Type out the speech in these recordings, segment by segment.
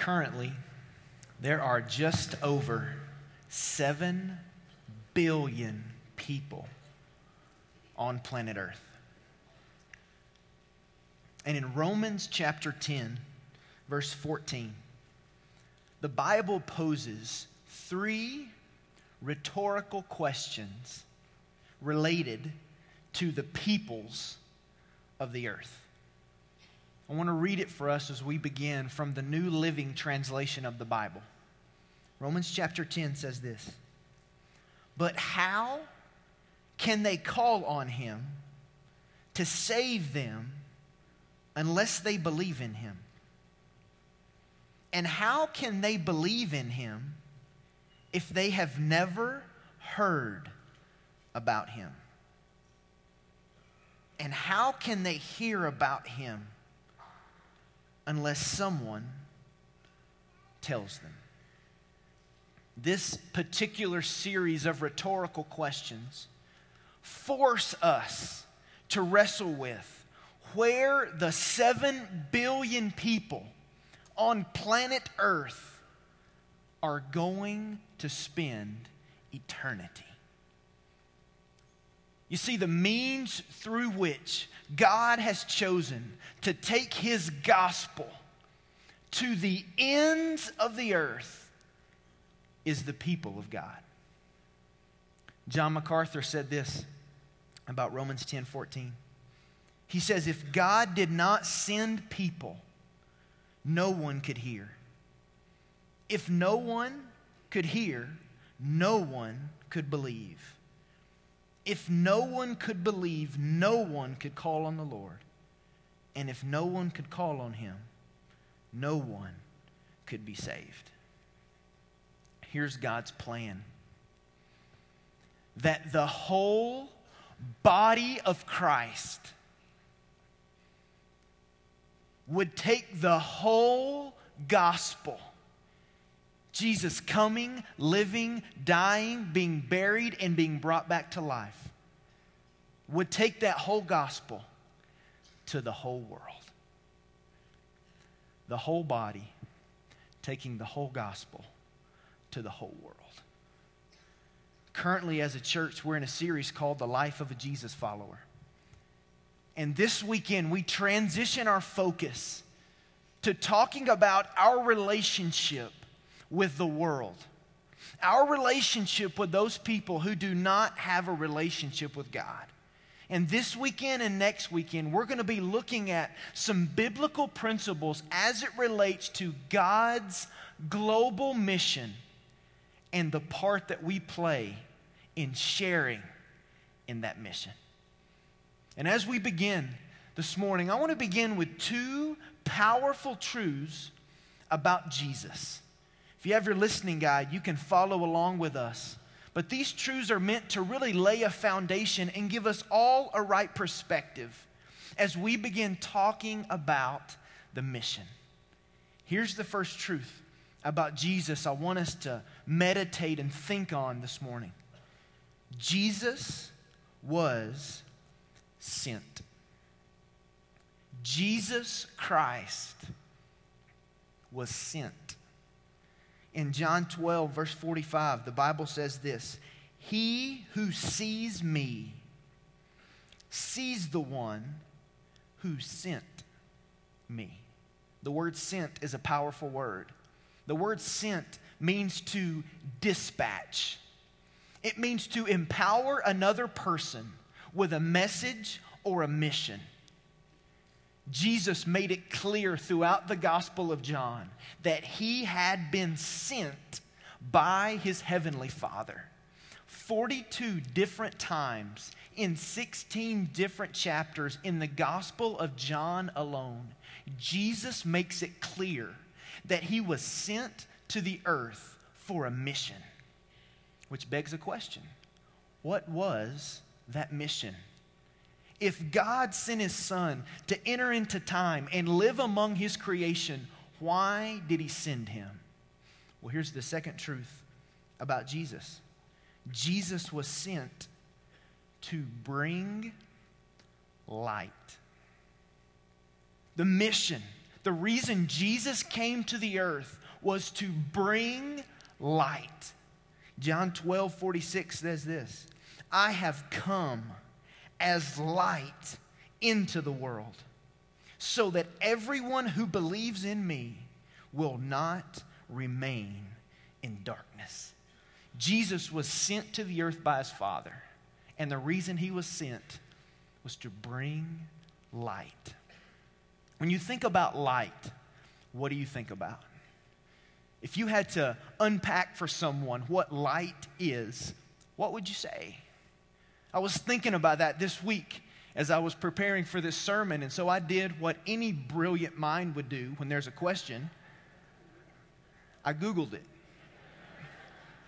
Currently, there are just over 7 billion people on planet Earth. And in Romans chapter 10, verse 14, the Bible poses three rhetorical questions related to the peoples of the earth. I want to read it for us as we begin from the New Living Translation of the Bible. Romans chapter 10 says this But how can they call on him to save them unless they believe in him? And how can they believe in him if they have never heard about him? And how can they hear about him unless someone tells them? This particular series of rhetorical questions force us to wrestle with where the seven billion people on planet Earth are going to spend eternity. You see, the means through which God has chosen to take his gospel to the ends of the earth is the people of God. John MacArthur said this about Romans 10 14. He says, If God did not send people, no one could hear. If no one could hear, no one could believe. If no one could believe, no one could call on the Lord. And if no one could call on him, no one could be saved. Here's God's plan that the whole body of Christ would take the whole gospel Jesus coming, living, dying, being buried, and being brought back to life would take that whole gospel to the whole world. The whole body taking the whole gospel to the whole world. Currently, as a church, we're in a series called The Life of a Jesus Follower. And this weekend, we transition our focus to talking about our relationship with the world. Our relationship with those people who do not have a relationship with God. And this weekend and next weekend, we're going to be looking at some biblical principles as it relates to God's global mission and the part that we play in sharing in that mission. And as we begin this morning, I want to begin with two powerful truths about Jesus. If you have your listening guide, you can follow along with us. But these truths are meant to really lay a foundation and give us all a right perspective as we begin talking about the mission. Here's the first truth about Jesus I want us to meditate and think on this morning Jesus was sent. Jesus Christ was sent in John 12, verse 45, the Bible says this He who sees me sees the one who sent me. The word sent is a powerful word. The word sent means to dispatch, it means to empower another person with a message or a mission. Jesus made it clear throughout the Gospel of John that he had been sent by his heavenly Father. 42 different times in 16 different chapters in the Gospel of John alone, Jesus makes it clear that he was sent to the earth for a mission. Which begs a question what was that mission? If God sent his son to enter into time and live among his creation, why did he send him? Well, here's the second truth about Jesus Jesus was sent to bring light. The mission, The reason Jesus came to the earth was to bring light. John 12, 46 says this I have come as light into the world, so that everyone who believes in me will not remain in darkness. Jesus was sent to the earth by his Father, and the reason he was sent was to bring light. When you think about light, what do you think about? If you had to unpack for someone what light is, what would you say? I was thinking about that this week as I was preparing for this sermon, and so I did what any brilliant mind would do when there's a question I Googled it.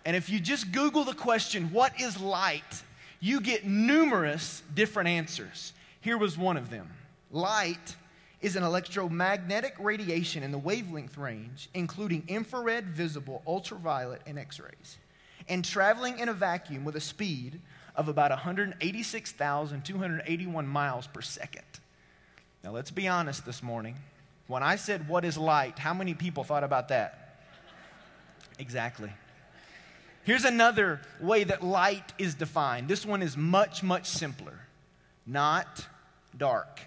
And if you just Google the question, what is light? You get numerous different answers. Here was one of them Light is an electromagnetic radiation in the wavelength range, including infrared, visible, ultraviolet, and X rays, and traveling in a vacuum with a speed of about 186,281 miles per second. Now, let's be honest this morning. When I said, What is light? how many people thought about that? Exactly. Here's another way that light is defined. This one is much, much simpler not dark.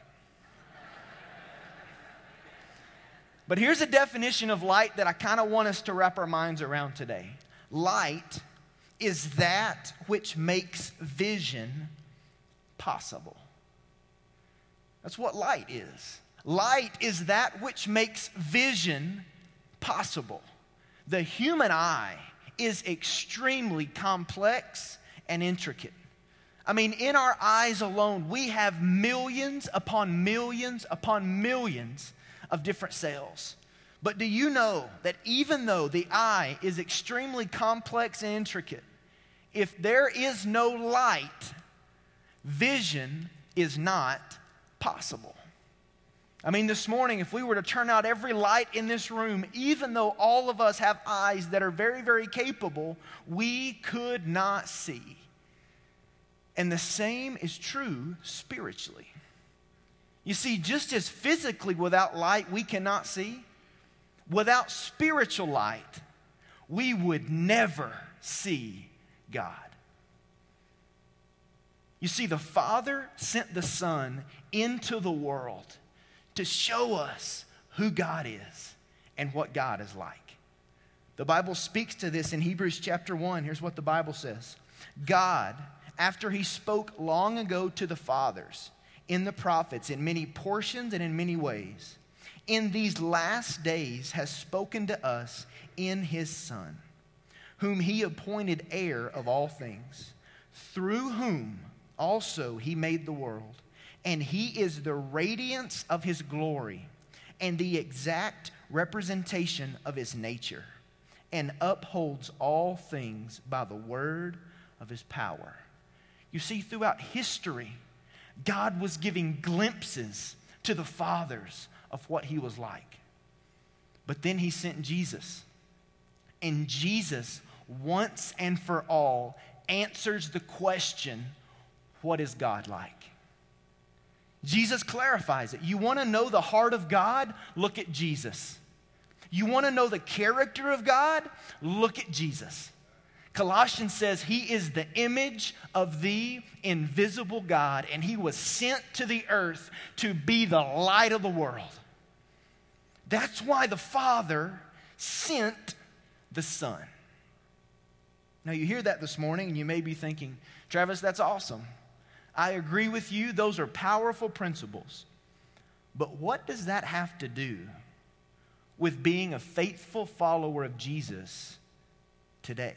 But here's a definition of light that I kind of want us to wrap our minds around today light is that which makes vision possible. That's what light is. Light is that which makes vision possible. The human eye is extremely complex and intricate. I mean, in our eyes alone, we have millions upon millions upon millions of different cells. But do you know that even though the eye is extremely complex and intricate, if there is no light, vision is not possible. I mean, this morning, if we were to turn out every light in this room, even though all of us have eyes that are very, very capable, we could not see. And the same is true spiritually. You see, just as physically without light we cannot see, without spiritual light, we would never see God. You see, the Father sent the Son into the world to show us who God is and what God is like. The Bible speaks to this in Hebrews chapter 1. Here's what the Bible says God, after he spoke long ago to the fathers, in the prophets in many portions and in many ways, in these last days has spoken to us in his Son, whom he appointed heir of all things, through whom also he made the world. And he is the radiance of his glory and the exact representation of his nature, and upholds all things by the word of his power. You see, throughout history, God was giving glimpses to the fathers of what he was like. But then he sent Jesus. And Jesus, once and for all, answers the question what is God like? Jesus clarifies it. You want to know the heart of God? Look at Jesus. You want to know the character of God? Look at Jesus. Colossians says he is the image of the invisible God, and he was sent to the earth to be the light of the world. That's why the Father sent the Son. Now, you hear that this morning, and you may be thinking, Travis, that's awesome. I agree with you, those are powerful principles. But what does that have to do with being a faithful follower of Jesus today?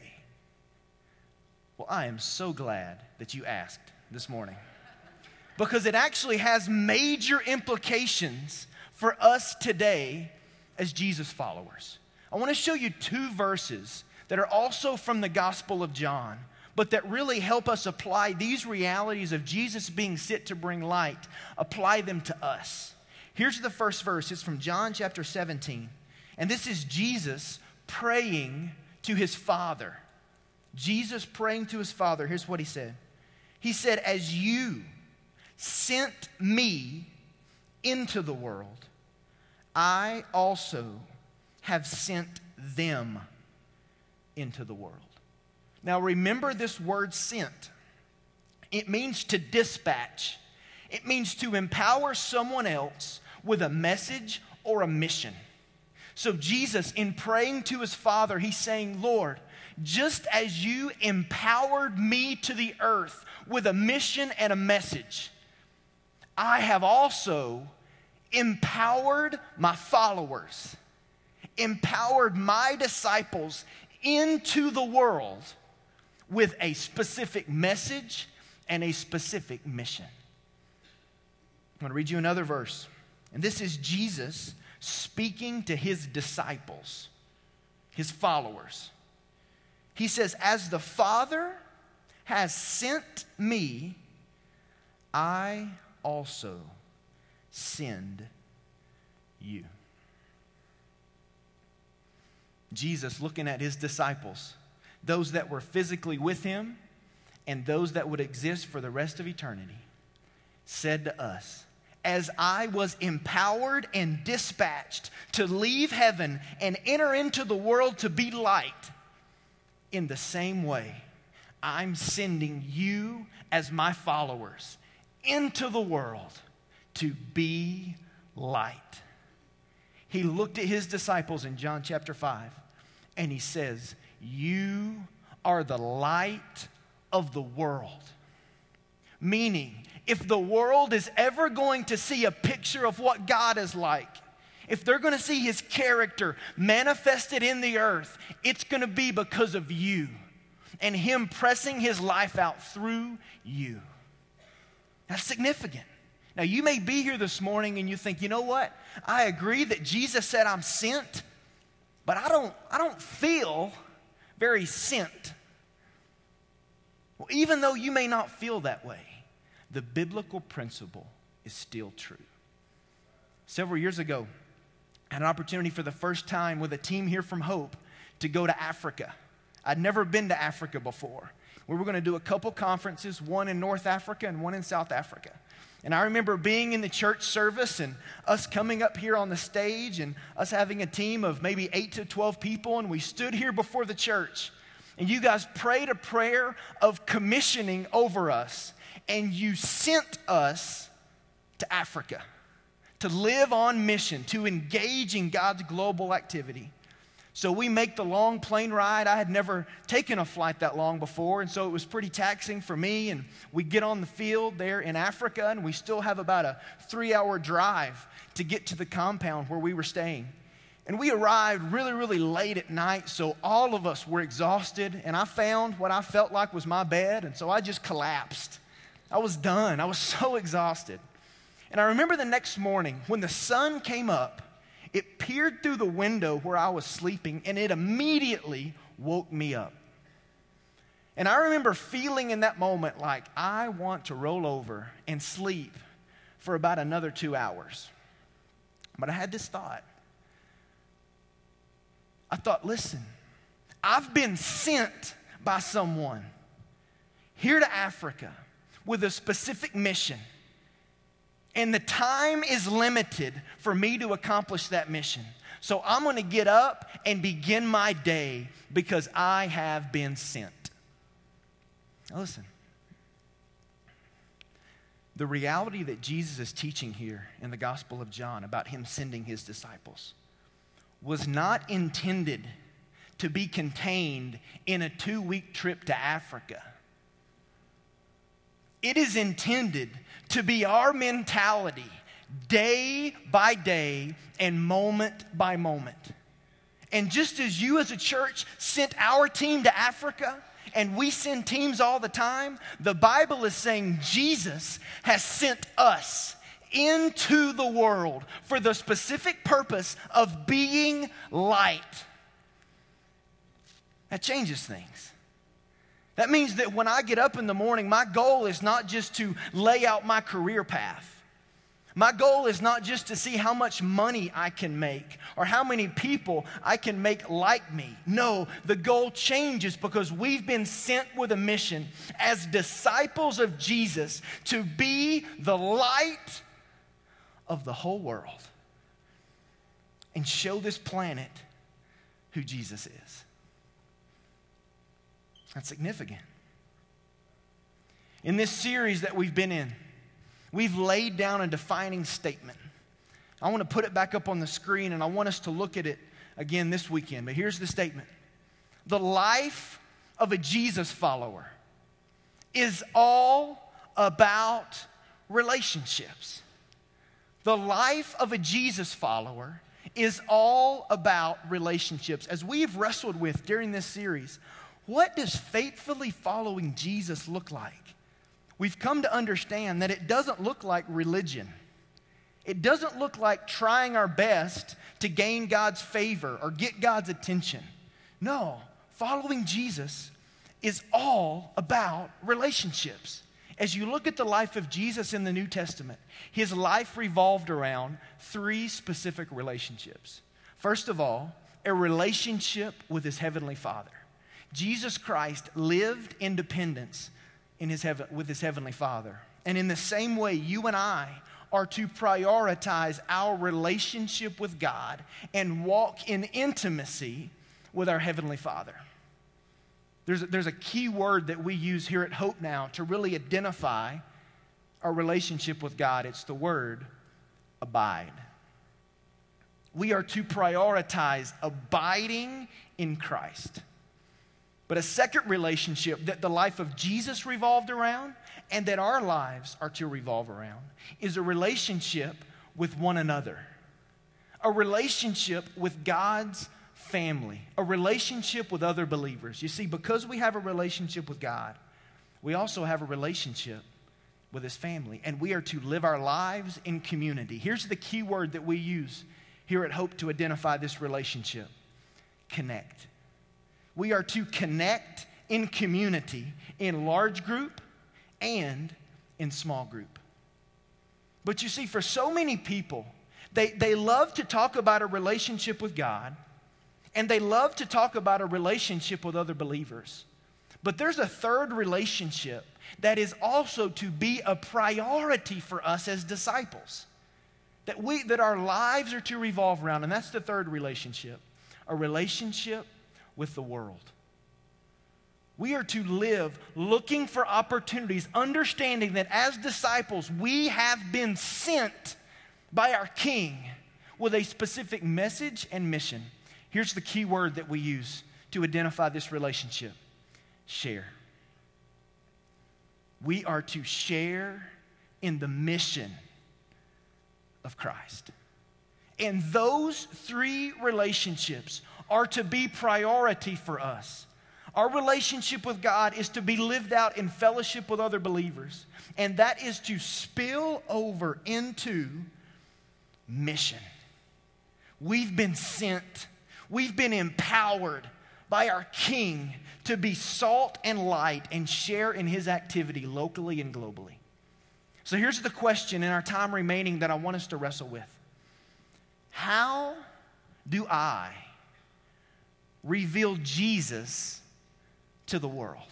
Well, I am so glad that you asked this morning because it actually has major implications for us today as Jesus followers. I want to show you two verses that are also from the Gospel of John, but that really help us apply these realities of Jesus being sent to bring light, apply them to us. Here's the first verse. It's from John chapter 17. And this is Jesus praying to his Father. Jesus praying to his Father, here's what he said He said, As you sent me into the world, I also have sent them into the world. Now remember this word sent. It means to dispatch. It means to empower someone else with a message or a mission. So, Jesus, in praying to his Father, he's saying, Lord, just as you empowered me to the earth with a mission and a message, I have also empowered my followers, empowered my disciples into the world with a specific message and a specific mission. I'm going to read you another verse. And this is Jesus speaking to his disciples, his followers. He says, As the Father has sent me, I also send you. Jesus looking at his disciples, those that were physically with him and those that would exist for the rest of eternity, said to us, As I was empowered and dispatched to leave heaven and enter into the world to be light, in the same way, I'm sending you as my followers into the world to be light. He looked at his disciples in John chapter 5 and he says, You are the light of the world. Meaning, if the world is ever going to see a picture of what God is like, if they're going to see his character manifested in the earth, it's going to be because of you and him pressing his life out through you. That's significant. Now, you may be here this morning and you think, you know what? I agree that Jesus said I'm sent, but I don't, I don't feel very sent. Well, even though you may not feel that way, the biblical principle is still true. Several years ago, I had an opportunity for the first time with a team here from Hope to go to Africa. I'd never been to Africa before. We were going to do a couple conferences, one in North Africa and one in South Africa. And I remember being in the church service and us coming up here on the stage and us having a team of maybe 8 to 12 people, and we stood here before the church. And you guys prayed a prayer of commissioning over us, and you sent us to Africa to live on mission, to engage in God's global activity. So we make the long plane ride. I had never taken a flight that long before, and so it was pretty taxing for me. And we get on the field there in Africa, and we still have about a three hour drive to get to the compound where we were staying. And we arrived really, really late at night, so all of us were exhausted. And I found what I felt like was my bed, and so I just collapsed. I was done. I was so exhausted. And I remember the next morning when the sun came up, it peered through the window where I was sleeping and it immediately woke me up. And I remember feeling in that moment like I want to roll over and sleep for about another two hours. But I had this thought. I thought, listen, I've been sent by someone here to Africa with a specific mission and the time is limited for me to accomplish that mission. So I'm going to get up and begin my day because I have been sent. Now listen. The reality that Jesus is teaching here in the Gospel of John about him sending his disciples was not intended to be contained in a two week trip to Africa. It is intended to be our mentality day by day and moment by moment. And just as you as a church sent our team to Africa, and we send teams all the time, the Bible is saying Jesus has sent us into the world for the specific purpose of being light. That changes things. That means that when I get up in the morning, my goal is not just to lay out my career path. My goal is not just to see how much money I can make or how many people I can make like me. No, the goal changes because we've been sent with a mission as disciples of Jesus to be the light of the whole world. and show this planet who Jesus is. That's significant. In this series that we've been in, we've laid down a defining statement. I want to put it back up on the screen and I want us to look at it again this weekend. But here's the statement The life of a Jesus follower is all about relationships. The life of a Jesus follower is all about relationships. As we've wrestled with during this series, what does faithfully following Jesus look like? We've come to understand that it doesn't look like religion. It doesn't look like trying our best to gain God's favor or get God's attention. No, following Jesus is all about relationships. As you look at the life of Jesus in the New Testament, his life revolved around three specific relationships. First of all, a relationship with his heavenly Father. Jesus Christ lived in dependence in his heaven, with his heavenly Father. And in the same way, you and I are to prioritize our relationship with God and walk in intimacy with our heavenly Father. There's a, there's a key word that we use here at Hope Now to really identify our relationship with God. It's the word abide. We are to prioritize abiding in Christ. But a second relationship that the life of Jesus revolved around and that our lives are to revolve around is a relationship with one another, a relationship with God's family, a relationship with other believers. You see, because we have a relationship with God, we also have a relationship with His family, and we are to live our lives in community. Here's the key word that we use here at Hope to identify this relationship connect. We are to connect in community, in large group and in small group. But you see, for so many people, they, they love to talk about a relationship with God and they love to talk about a relationship with other believers. But there's a third relationship that is also to be a priority for us as disciples. That, we, that our lives are to revolve around, and that's the third relationship a relationship with the world. We are to live looking for opportunities, understanding that as disciples, we have been sent by our King with a specific message and mission. Here's the key word that we use to identify this relationship share. We are to share in the mission of Christ. And those three relationships are to be priority for us. Our relationship with God is to be lived out in fellowship with other believers, and that is to spill over into mission. We've been sent We've been empowered by our King to be salt and light and share in his activity locally and globally. So here's the question in our time remaining that I want us to wrestle with How do I reveal Jesus to the world?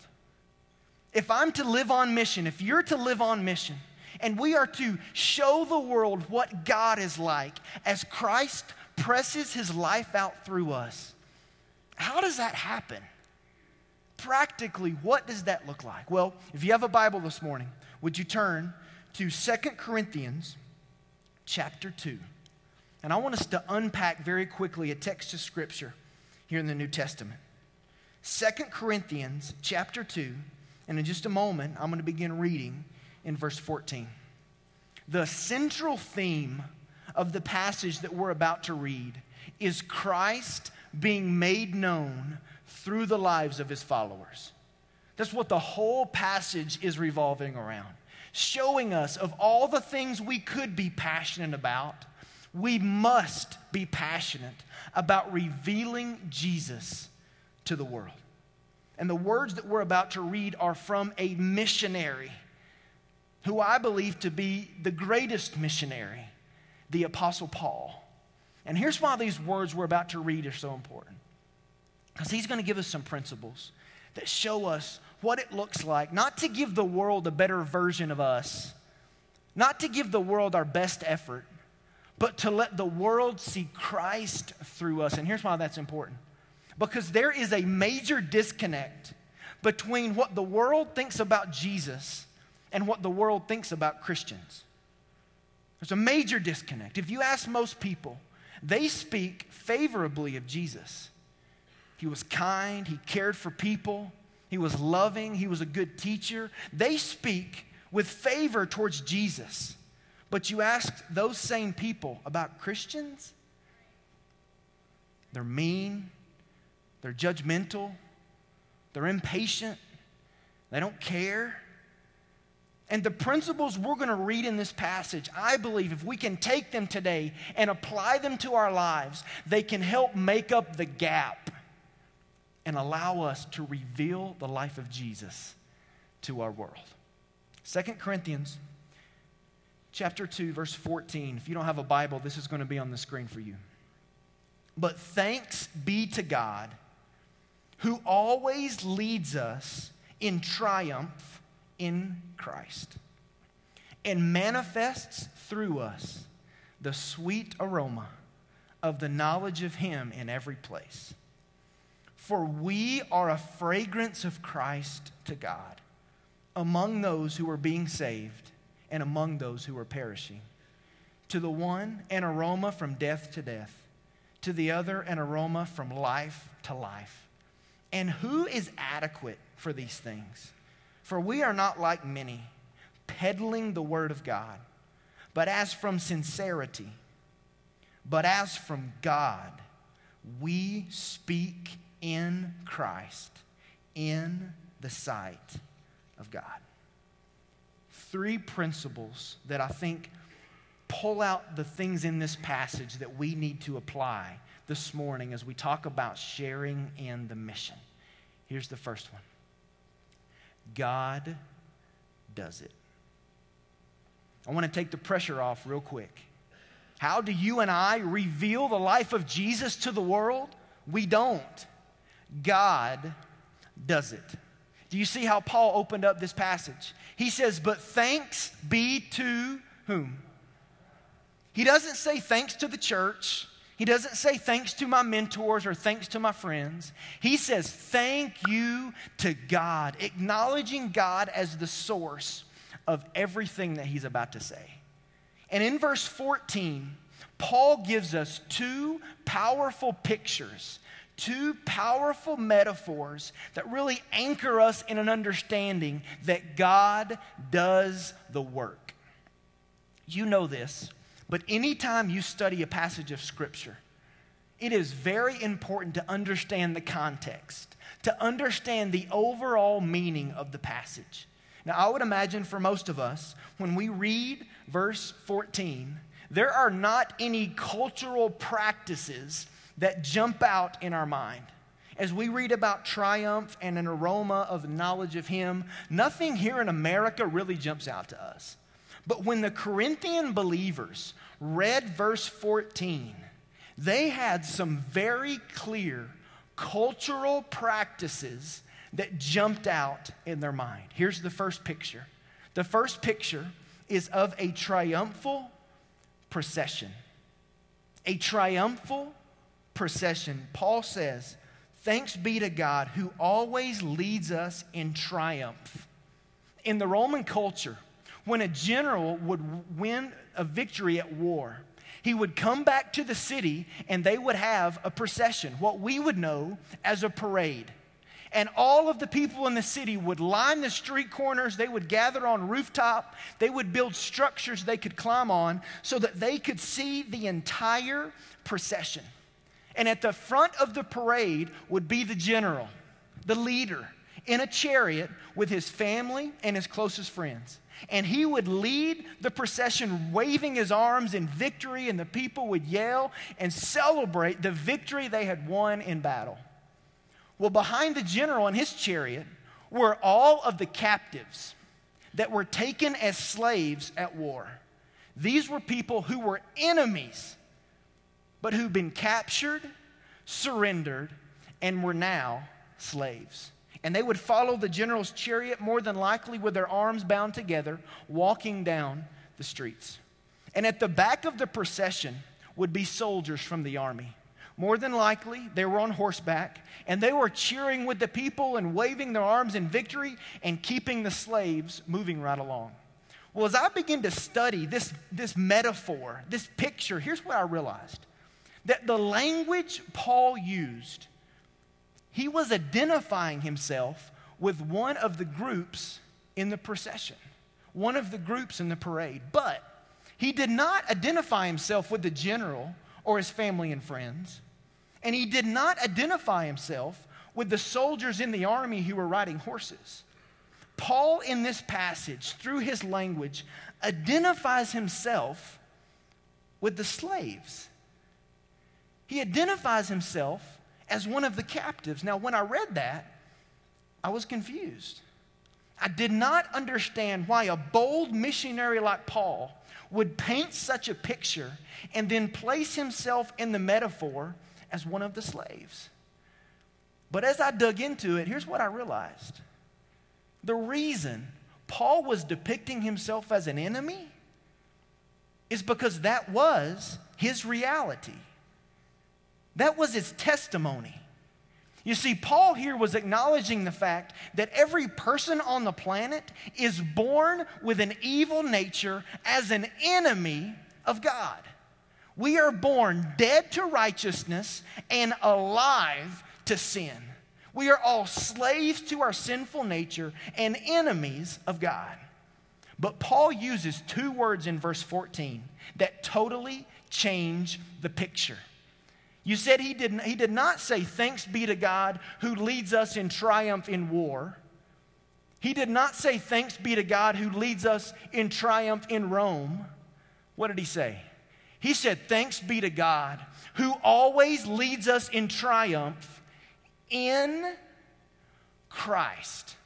If I'm to live on mission, if you're to live on mission, and we are to show the world what God is like as Christ presses his life out through us. How does that happen? Practically, what does that look like? Well, if you have a Bible this morning, would you turn to Second Corinthians chapter 2? And I want us to unpack very quickly a text of scripture here in the New Testament. Second Corinthians chapter 2, and in just a moment, I'm going to begin reading in verse 14. The central theme of the passage that we're about to read is Christ being made known through the lives of his followers. That's what the whole passage is revolving around. Showing us of all the things we could be passionate about, we must be passionate about revealing Jesus to the world. And the words that we're about to read are from a missionary who I believe to be the greatest missionary the Apostle Paul. And here's why these words we're about to read are so important. Because he's going to give us some principles that show us what it looks like, not to give the world a better version of us, not to give the world our best effort, but to let the world see Christ through us. And here's why that's important because there is a major disconnect between what the world thinks about Jesus and what the world thinks about Christians. There's a major disconnect. If you ask most people, they speak favorably of Jesus. He was kind, he cared for people, he was loving, he was a good teacher. They speak with favor towards Jesus. But you ask those same people about Christians, they're mean, they're judgmental, they're impatient, they don't care. And the principles we're going to read in this passage, I believe if we can take them today and apply them to our lives, they can help make up the gap and allow us to reveal the life of Jesus to our world. Second Corinthians chapter 2 verse 14. If you don't have a Bible, this is going to be on the screen for you. But thanks be to God who always leads us in triumph in Christ and manifests through us the sweet aroma of the knowledge of Him in every place. For we are a fragrance of Christ to God among those who are being saved and among those who are perishing. To the one, an aroma from death to death, to the other, an aroma from life to life. And who is adequate for these things? For we are not like many, peddling the word of God, but as from sincerity, but as from God, we speak in Christ, in the sight of God. Three principles that I think pull out the things in this passage that we need to apply this morning as we talk about sharing in the mission. Here's the first one God does it. I want to take the pressure off real quick. How do you and I reveal the life of Jesus to the world? We don't. God does it. Do you see how Paul opened up this passage? He says, But thanks be to whom? He doesn't say thanks to the church. He doesn't say thanks to my mentors or thanks to my friends. He says thank you to God, acknowledging God as the source of everything that he's about to say. And in verse 14, Paul gives us two powerful pictures, two powerful metaphors that really anchor us in an understanding that God does the work. You know this. But anytime you study a passage of Scripture, it is very important to understand the context, to understand the overall meaning of the passage. Now, I would imagine for most of us, when we read verse 14, there are not any cultural practices that jump out in our mind. As we read about triumph and an aroma of knowledge of Him, nothing here in America really jumps out to us. But when the Corinthian believers read verse 14, they had some very clear cultural practices that jumped out in their mind. Here's the first picture the first picture is of a triumphal procession. A triumphal procession. Paul says, Thanks be to God who always leads us in triumph. In the Roman culture, when a general would win a victory at war, he would come back to the city and they would have a procession, what we would know as a parade. And all of the people in the city would line the street corners. They would gather on rooftop. They would build structures they could climb on so that they could see the entire procession. And at the front of the parade would be the general, the leader, in a chariot with his family and his closest friends and he would lead the procession waving his arms in victory, and the people would yell and celebrate the victory they had won in battle. Well, behind the general and his chariot were all of the captives that were taken as slaves at war. These were people who were enemies, but who'd been captured, surrendered, and were now slaves. And they would follow the general's chariot, more than likely with their arms bound together, walking down the streets. And at the back of the procession would be soldiers from the army. More than likely, they were on horseback and they were cheering with the people and waving their arms in victory and keeping the slaves moving right along. Well, as I begin to study this, this metaphor, this picture, here's what I realized that the language Paul used, he was identifying himself with one of the groups in the procession, one of the groups in the parade. But he did not identify himself with the general or his family and friends. And he did not identify himself with the soldiers in the army who were riding horses. Paul, in this passage, through his language, identifies himself with the slaves. He identifies himself as one of the captives. Now, when I read that, I was confused. I did not understand why a bold missionary like Paul would paint such a picture and then place himself in the metaphor as one of the slaves. But as I dug into it, here's what I realized the reason Paul was depicting himself as an enemy is because that was his reality. That was his testimony. You see, Paul here was acknowledging the fact that every person on the planet is born with an evil nature as an enemy of God. We are born dead to righteousness and alive to sin. We are all slaves to our sinful nature and enemies of God. But Paul uses two words in verse 14 that totally change the picture. You said he did, he did not say, Thanks be to God who leads us in triumph in war. He did not say, Thanks be to God who leads us in triumph in Rome. What did he say? He said, Thanks be to God who always leads us in triumph in Christ.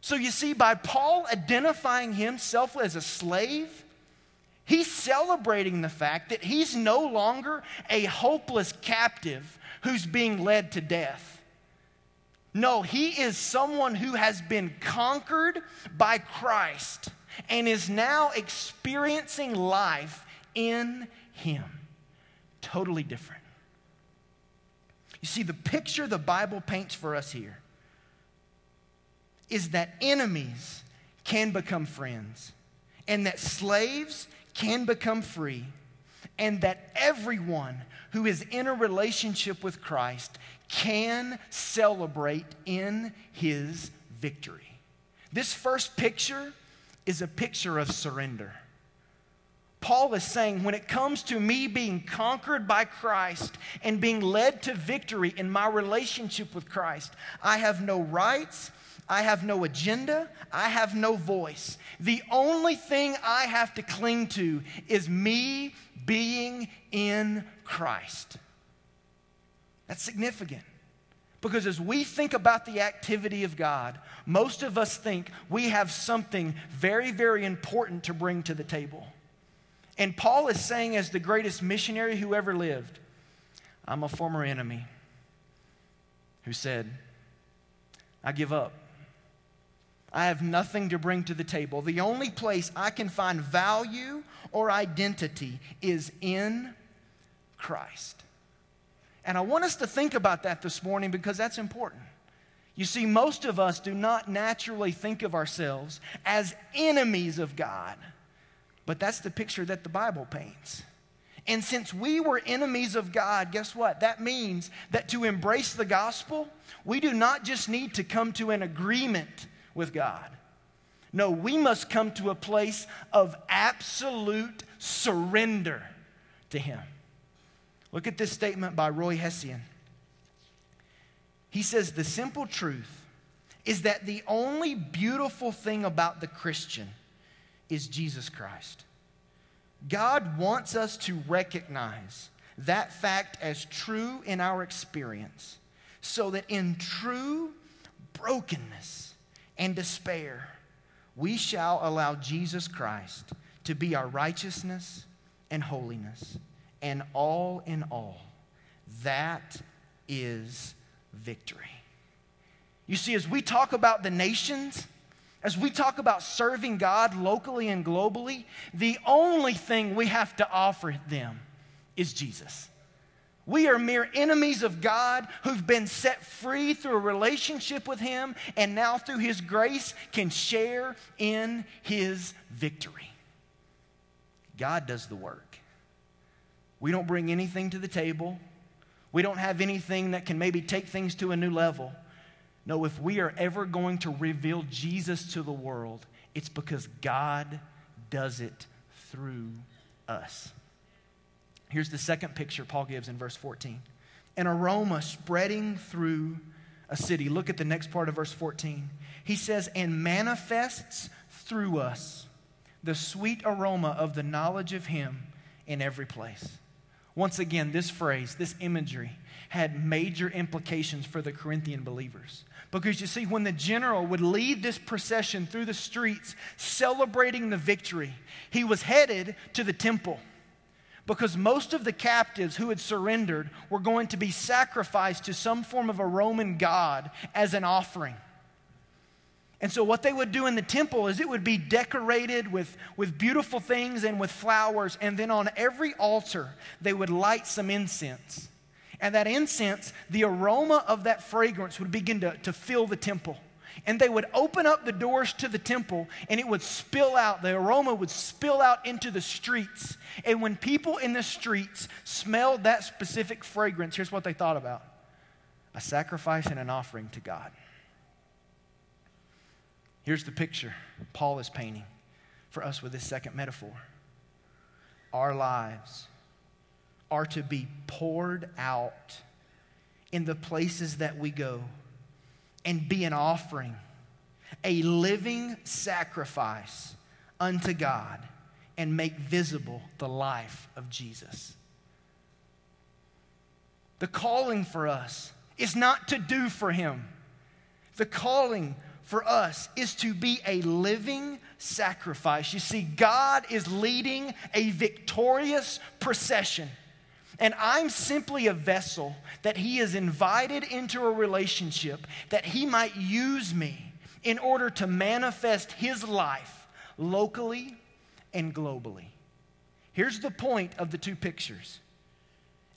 So you see, by Paul identifying himself as a slave, He's celebrating the fact that he's no longer a hopeless captive who's being led to death. No, he is someone who has been conquered by Christ and is now experiencing life in him. Totally different. You see, the picture the Bible paints for us here is that enemies can become friends and that slaves can become free, and that everyone who is in a relationship with Christ can celebrate in his victory. This first picture is a picture of surrender. Paul is saying, when it comes to me being conquered by Christ and being led to victory in my relationship with Christ, I have no rights I have no agenda. I have no voice. The only thing I have to cling to is me being in Christ. That's significant. Because as we think about the activity of God, most of us think we have something very, very important to bring to the table. And Paul is saying, as the greatest missionary who ever lived, I'm a former enemy who said, I give up. I have nothing to bring to the table. The only place I can find value or identity is in Christ. And I want us to think about that this morning because that's important. You see, most of us do not naturally think of ourselves as enemies of God, but that's the picture that the Bible paints. And since we were enemies of God, guess what? That means that to embrace the gospel, we do not just need to come to an agreement with God. No, we must come to a place of absolute surrender to Him. Look at this statement by Roy Hession. He says, The simple truth is that the only beautiful thing about the Christian is Jesus Christ. God wants us to recognize that fact as true in our experience so that in true brokenness, and despair, we shall allow Jesus Christ to be our righteousness and holiness. And all in all, that is victory. You see, as we talk about the nations, As we talk about serving God locally and globally, the only thing we have to offer them is Jesus. We are mere enemies of God who've been set free through a relationship with Him and now through His grace can share in His victory. God does the work. We don't bring anything to the table. We don't have anything that can maybe take things to a new level. No, if we are ever going to reveal Jesus to the world, it's because God does it through us. Here's the second picture Paul gives in verse 14 an aroma spreading through a city. Look at the next part of verse 14. He says, and manifests through us the sweet aroma of the knowledge of Him in every place. Once again, this phrase, this imagery, had major implications for the Corinthian believers. Because you see, when the general would lead this procession through the streets celebrating the victory, he was headed to the temple. Because most of the captives who had surrendered were going to be sacrificed to some form of a Roman god as an offering. And so, what they would do in the temple is it would be decorated with, with beautiful things and with flowers. And then on every altar, they would light some incense. And that incense, the aroma of that fragrance would begin to, to fill the temple. And they would open up the doors to the temple and it would spill out. The aroma would spill out into the streets. And when people in the streets smelled that specific fragrance, here's what they thought about a sacrifice and an offering to God. Here's the picture Paul is painting for us with this second metaphor. Our lives are to be poured out in the places that we go and be an offering, a living sacrifice unto God, and make visible the life of Jesus. The calling for us is not to do for Him. The calling for us is to be a living sacrifice. You see, God is leading a victorious procession. And I'm simply a vessel that He has invited into a relationship that He might use me in order to manifest His life locally and globally. Here's the point of the two pictures.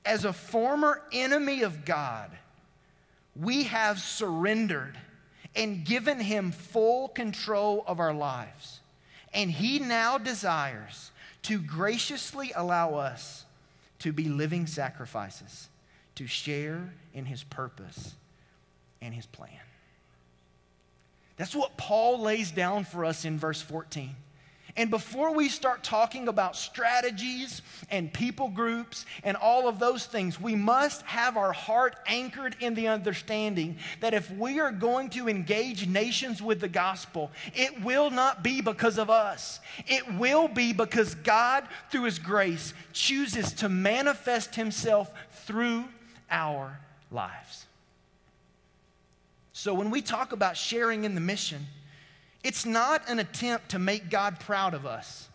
As a former enemy of God, we have surrendered and given Him full control of our lives. And He now desires to graciously allow us to be living sacrifices, to share in his purpose and his plan. That's what Paul lays down for us in verse 14. And before we start talking about strategies and people groups and all of those things, we must have our heart anchored in the understanding that if we are going to engage nations with the gospel, it will not be because of us. It will be because God, through His grace, chooses to manifest Himself through our lives. So when we talk about sharing in the mission, it's not an attempt to make God proud of us.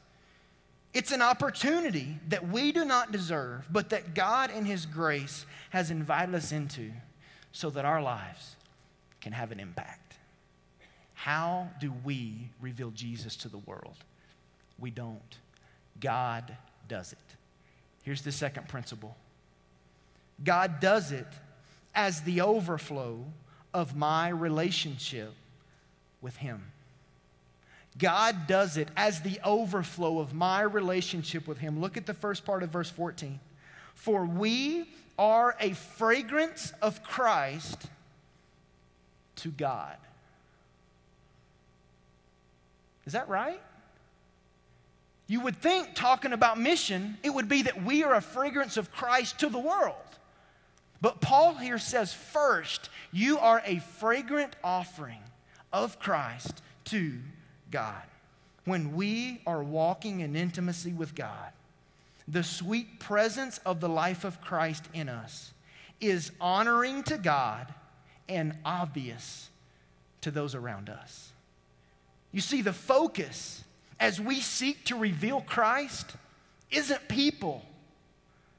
It's an opportunity that we do not deserve, but that God, in His grace, has invited us into so that our lives can have an impact. How do we reveal Jesus to the world? We don't. God does it. Here's the second principle God does it as the overflow of my relationship with Him. God does it as the overflow of my relationship with Him. Look at the first part of verse 14. For we are a fragrance of Christ to God. Is that right? You would think, talking about mission, it would be that we are a fragrance of Christ to the world. But Paul here says, first, you are a fragrant offering of Christ to God, when we are walking in intimacy with God, the sweet presence of the life of Christ in us is honoring to God and obvious to those around us. You see, the focus as we seek to reveal Christ isn't people,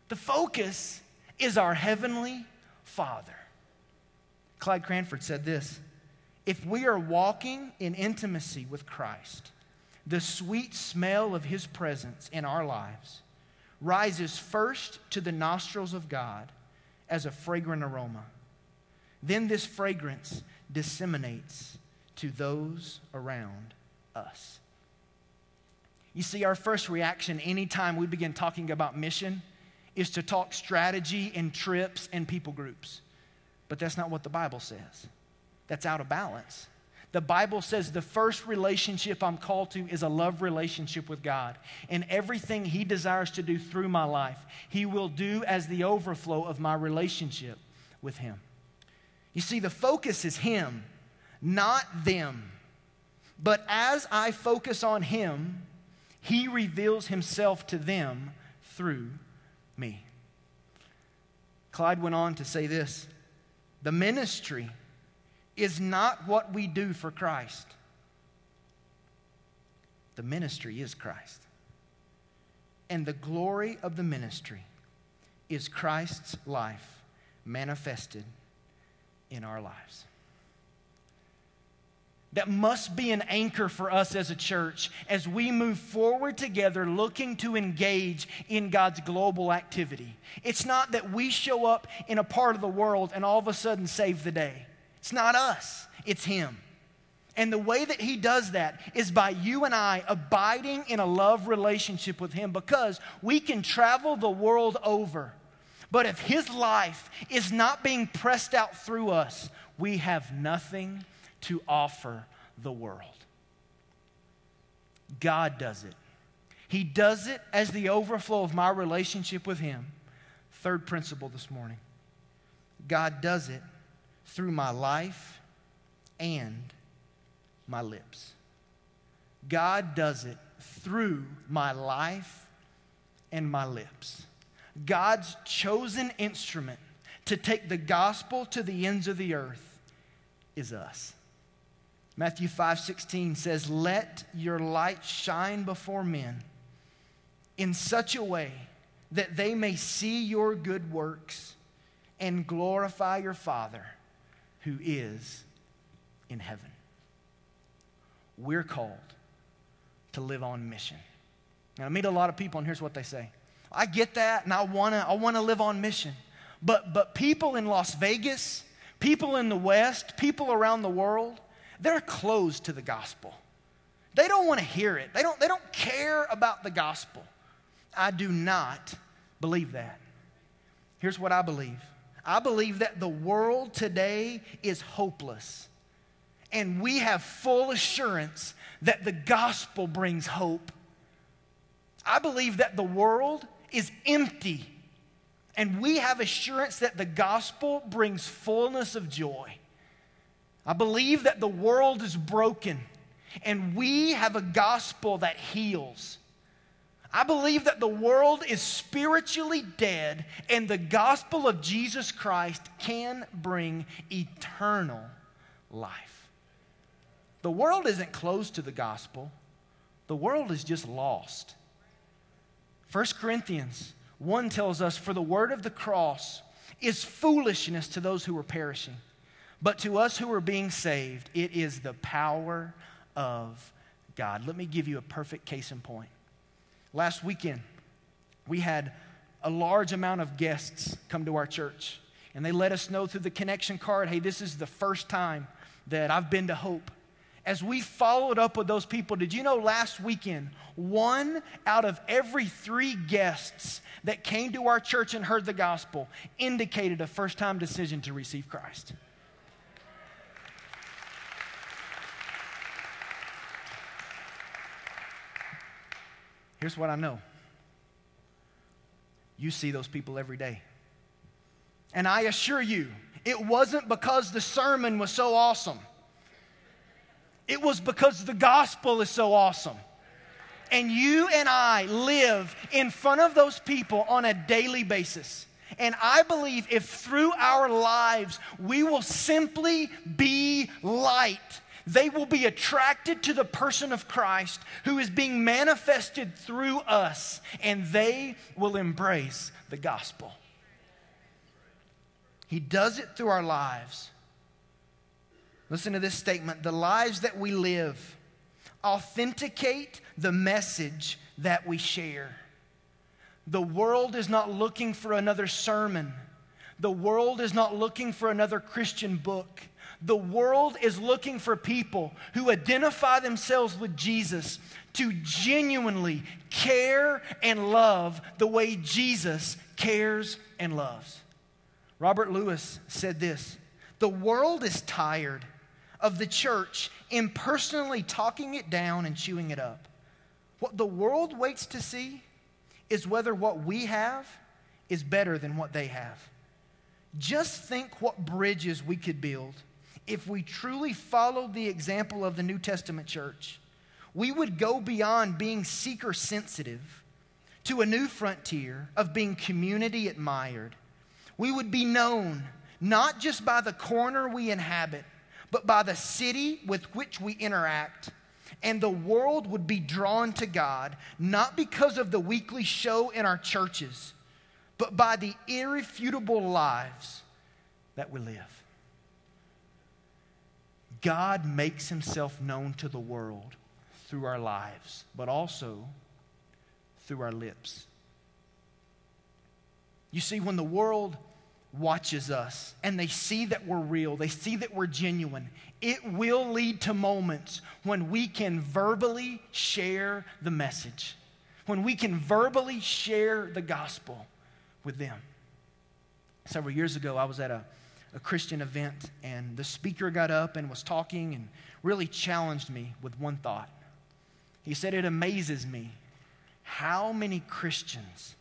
the focus is our Heavenly Father. Clyde Cranford said this If we are walking in intimacy with Christ, the sweet smell of his presence in our lives rises first to the nostrils of God as a fragrant aroma. Then this fragrance disseminates to those around us. You see, our first reaction anytime we begin talking about mission is to talk strategy and trips and people groups. But that's not what the Bible says. That's out of balance. The Bible says the first relationship I'm called to is a love relationship with God. And everything He desires to do through my life, He will do as the overflow of my relationship with Him. You see, the focus is Him, not them. But as I focus on Him, He reveals Himself to them through me. Clyde went on to say this the ministry is not what we do for Christ, the ministry is Christ. And the glory of the ministry is Christ's life manifested in our lives that must be an anchor for us as a church as we move forward together looking to engage in God's global activity. It's not that we show up in a part of the world and all of a sudden save the day. It's not us, it's Him. And the way that He does that is by you and I abiding in a love relationship with Him because we can travel the world over. But if His life is not being pressed out through us, we have nothing to offer the world. God does it. He does it as the overflow of my relationship with Him. Third principle this morning God does it through my life and my lips. God does it through my life and my lips. God's chosen instrument to take the gospel to the ends of the earth is us. Matthew 5 16 says, Let your light shine before men in such a way that they may see your good works and glorify your Father who is in heaven. We're called to live on mission. Now, I meet a lot of people, and here's what they say I get that, and I wanna, I wanna live on mission. But, but people in Las Vegas, people in the West, people around the world, they're closed to the gospel. They don't want to hear it. They don't, they don't care about the gospel. I do not believe that. Here's what I believe I believe that the world today is hopeless, and we have full assurance that the gospel brings hope. I believe that the world is empty, and we have assurance that the gospel brings fullness of joy. I believe that the world is broken and we have a gospel that heals. I believe that the world is spiritually dead and the gospel of Jesus Christ can bring eternal life. The world isn't closed to the gospel, the world is just lost. 1 Corinthians 1 tells us, For the word of the cross is foolishness to those who are perishing but to us who are being saved, it is the power of God. Let me give you a perfect case in point. Last weekend, we had a large amount of guests come to our church, and they let us know through the connection card hey, this is the first time that I've been to Hope. As we followed up with those people, did you know last weekend, one out of every three guests that came to our church and heard the gospel indicated a first time decision to receive Christ? Here's what I know you see those people every day. And I assure you, it wasn't because the sermon was so awesome, it was because the gospel is so awesome. And you and I live in front of those people on a daily basis. And I believe if through our lives we will simply be light, they will be attracted to the person of Christ who is being manifested through us, and they will embrace the gospel. He does it through our lives. Listen to this statement the lives that we live authenticate the message that we share. The world is not looking for another sermon. The world is not looking for another Christian book. The world is looking for people who identify themselves with Jesus to genuinely care and love the way Jesus cares and loves. Robert Lewis said this The world is tired of the church impersonally talking it down and chewing it up. What the world waits to see is whether what we have is better than what they have. Just think what bridges we could build if we truly followed the example of the New Testament church. We would go beyond being seeker sensitive to a new frontier of being community admired. We would be known not just by the corner we inhabit, but by the city with which we interact. And the world would be drawn to God, not because of the weekly show in our churches, but by the irrefutable lives that we live. God makes himself known to the world through our lives, but also through our lips. You see, when the world watches us and they see that we're real, they see that we're genuine, it will lead to moments when we can verbally share the message, when we can verbally share the gospel with them. Several years ago, I was at a, a Christian event and the speaker got up and was talking and really challenged me with one thought. He said, It amazes me how many Christians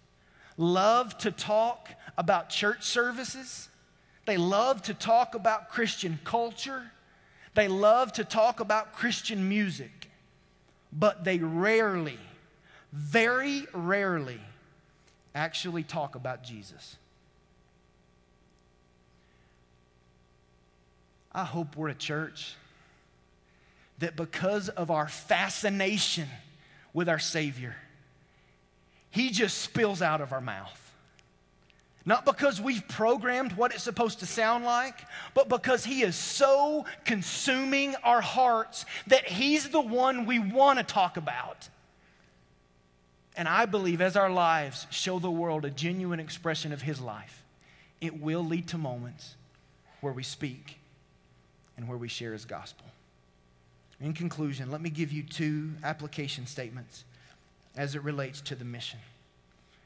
love to talk about church services. They love to talk about Christian culture. They love to talk about Christian music. But they rarely, very rarely, actually talk about Jesus. I hope we're a church that because of our fascination with our Savior, He just spills out of our mouth. Not because we've programmed what it's supposed to sound like, but because He is so consuming our hearts that He's the one we want to talk about. And I believe as our lives show the world a genuine expression of His life, it will lead to moments where we speak and where we share His gospel. In conclusion, let me give you two application statements as it relates to the mission.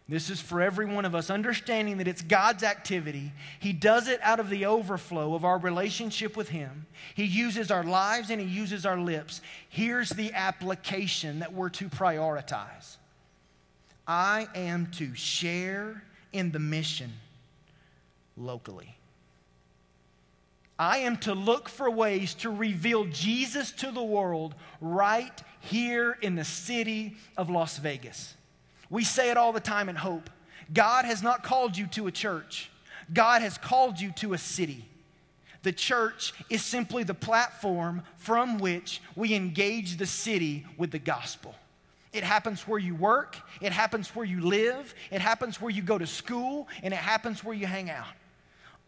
This is for every one of us, understanding that it's God's activity. He does it out of the overflow of our relationship with Him. He uses our lives and He uses our lips. Here's the application that we're to prioritize I am to share in the mission locally. I am to look for ways to reveal Jesus to the world right here in the city of Las Vegas. We say it all the time in hope. God has not called you to a church, God has called you to a city. The church is simply the platform from which we engage the city with the gospel. It happens where you work, it happens where you live, it happens where you go to school, and it happens where you hang out.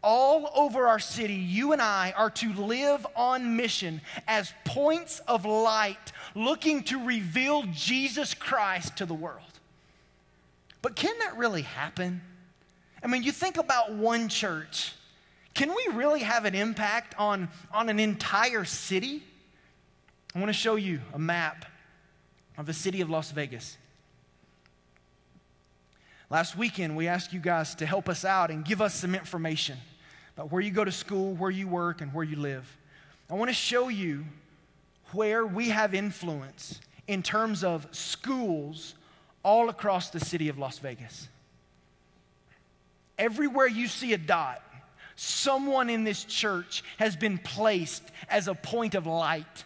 All over our city, you and I are to live on mission as points of light, looking to reveal Jesus Christ to the world. But can that really happen? I mean, you think about one church. Can we really have an impact on, on an entire city? I want to show you a map of the city of Las Vegas. Last weekend, we asked you guys to help us out and give us some information about where you go to school, where you work, and where you live. I want to show you where we have influence in terms of schools all across the city of Las Vegas. Everywhere you see a dot, someone in this church has been placed as a point of light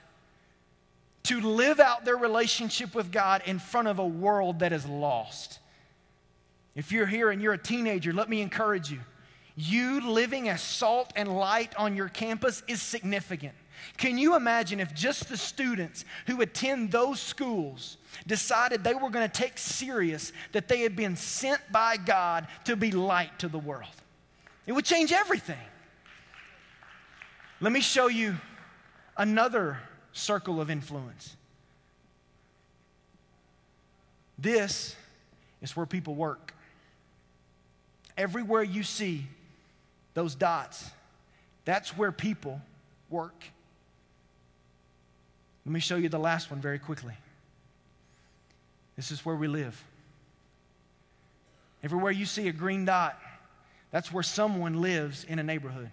to live out their relationship with God in front of a world that is lost. If you're here and you're a teenager, let me encourage you. You living as salt and light on your campus is significant. Can you imagine if just the students who attend those schools decided they were going to take serious that they had been sent by God to be light to the world? It would change everything. Let me show you another circle of influence. This is where people work. Everywhere you see those dots, that's where people work. Let me show you the last one very quickly. This is where we live. Everywhere you see a green dot, that's where someone lives in a neighborhood.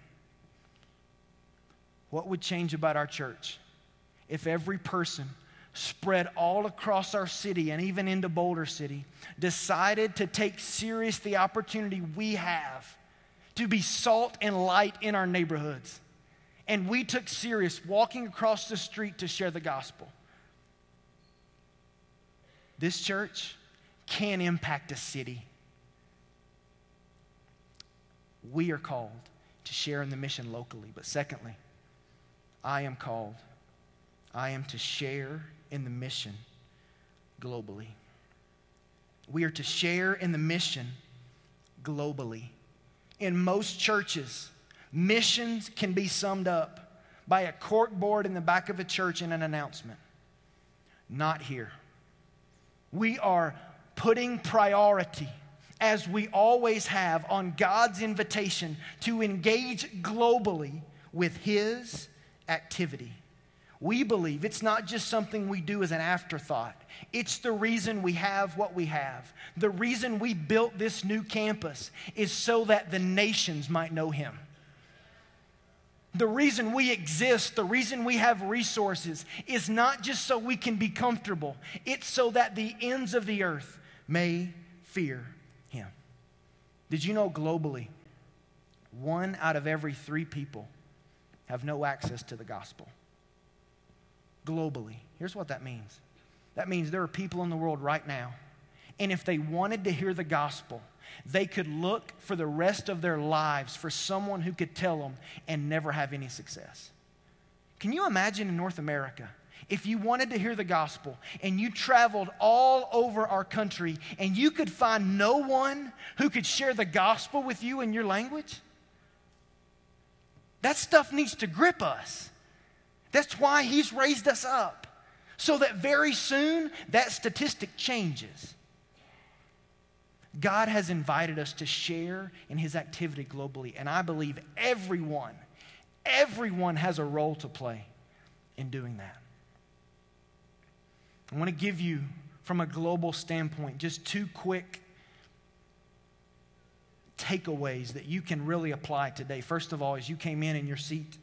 What would change about our church if every person spread all across our city and even into Boulder City decided to take serious the opportunity we have to be salt and light in our neighborhoods? And we took serious walking across the street to share the gospel. This church can impact a city. We are called to share in the mission locally. But secondly, I am called, I am to share in the mission globally. We are to share in the mission globally. In most churches, missions can be summed up by a cork board in the back of a church and an announcement. Not here. We are putting priority as we always have, on God's invitation to engage globally with His activity. We believe it's not just something we do as an afterthought. It's the reason we have what we have. The reason we built this new campus is so that the nations might know Him. The reason we exist, the reason we have resources, is not just so we can be comfortable, it's so that the ends of the earth may fear Him. did you know globally, one out of every three people have no access to the gospel? Globally. Here's what that means that means there are people in the world right now, and if they wanted to hear the gospel, they could look for the rest of their lives for someone who could tell them and never have any success. Can you imagine in North America? if you wanted to hear the gospel and you traveled all over our country and you could find no one who could share the gospel with you in your language, that stuff needs to grip us. That's why he's raised us up. So that very soon that statistic changes. God has invited us to share in his activity globally, and I believe everyone, everyone has a role to play in doing that. I want to give you, from a global standpoint, just two quick takeaways that you can really apply today. First of all, as you came in in your seat,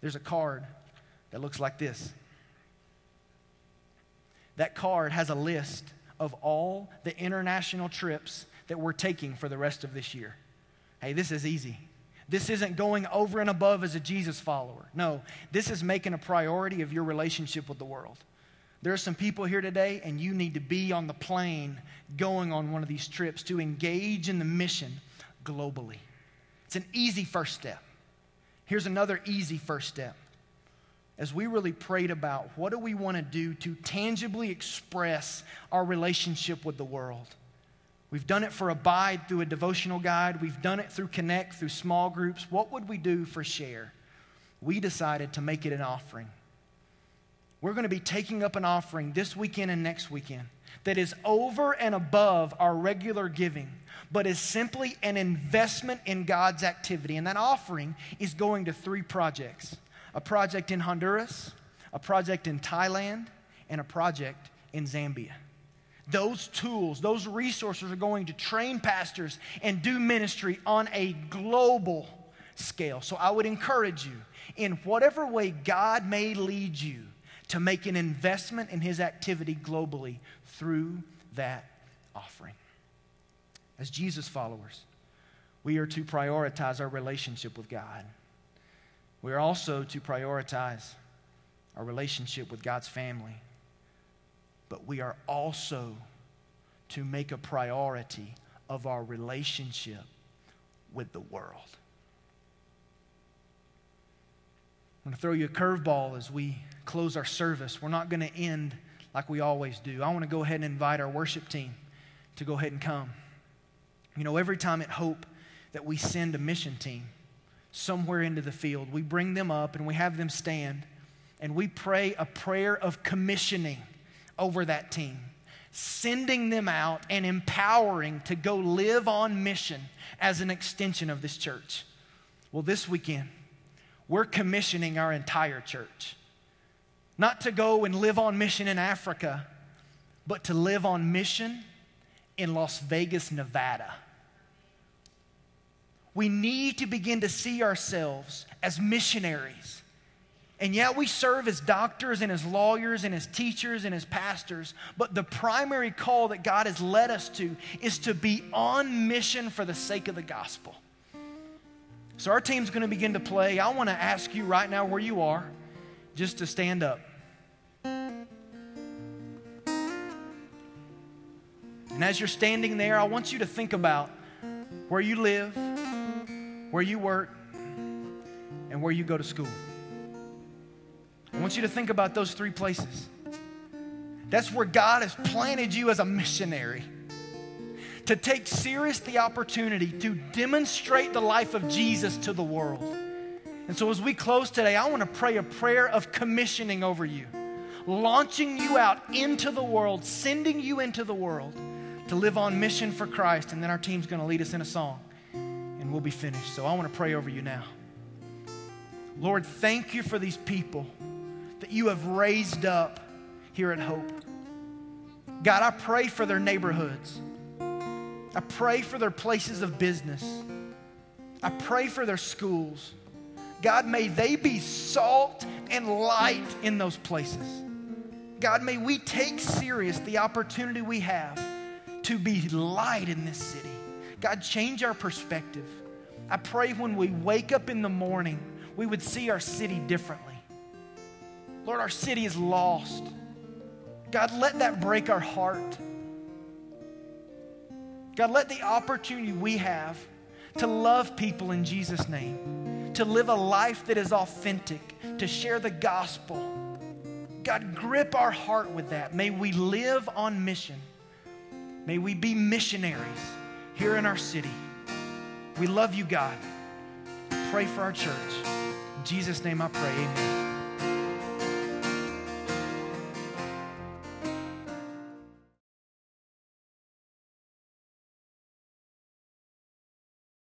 there's a card that looks like this. That card has a list of all the international trips that we're taking for the rest of this year. Hey, this is easy. This isn't going over and above as a Jesus follower. No, this is making a priority of your relationship with the world. There are some people here today, and you need to be on the plane going on one of these trips to engage in the mission globally. It's an easy first step. Here's another easy first step. As we really prayed about what do we want to do to tangibly express our relationship with the world. We've done it for Abide through a devotional guide. We've done it through Connect, through small groups. What would we do for Share? We decided to make it an offering. We're going to be taking up an offering this weekend and next weekend that is over and above our regular giving, but is simply an investment in God's activity. And that offering is going to three projects a project in Honduras, a project in Thailand, and a project in Zambia. Those tools, those resources are going to train pastors and do ministry on a global scale. So I would encourage you, in whatever way God may lead you, to make an investment in his activity globally through that offering. As Jesus followers, we are to prioritize our relationship with God. We are also to prioritize our relationship with God's family. But we are also to make a priority of our relationship with the world. I'm going to throw you a curveball as we close our service. We're not going to end like we always do. I want to go ahead and invite our worship team to go ahead and come. You know, every time at Hope that we send a mission team somewhere into the field, we bring them up and we have them stand And we pray a prayer of commissioning over that team, sending them out and empowering to go live on mission as an extension of this church. Well, this weekend, we're commissioning our entire church. Not to go and live on mission in Africa, but to live on mission in Las Vegas, Nevada. We need to begin to see ourselves as missionaries. And yet we serve as doctors and as lawyers and as teachers and as pastors. But the primary call that God has led us to is to be on mission for the sake of the gospel. So our team's going to begin to play. I want to ask you right now where you are just to stand up. And as you're standing there, I want you to think about where you live, where you work, and where you go to school. I want you to think about those three places. That's where God has planted you as a missionary to take serious the opportunity to demonstrate the life of Jesus to the world. And so, as we close today, I want to pray a prayer of commissioning over you, launching you out into the world, sending you into the world to live on mission for Christ. And then our team's going to lead us in a song, we'll be finished. So, I want to pray over you now. Lord, thank you for these people that you have raised up here at Hope. God, I pray for their neighborhoods. I pray for their places of business. I pray for their schools. God, may they be salt and light in those places. God, may we take serious the opportunity we have to be light in this city. God, change our perspective. I pray when we wake up in the morning, we would see our city differently. Lord, our city is lost. God, let that break our heart. God, let the opportunity we have to love people in Jesus' name, to live a life that is authentic, to share the gospel. God, grip our heart with that. May we live on mission. May we be missionaries here in our city. We love you, God. Pray for our church. In Jesus' name I pray. Amen.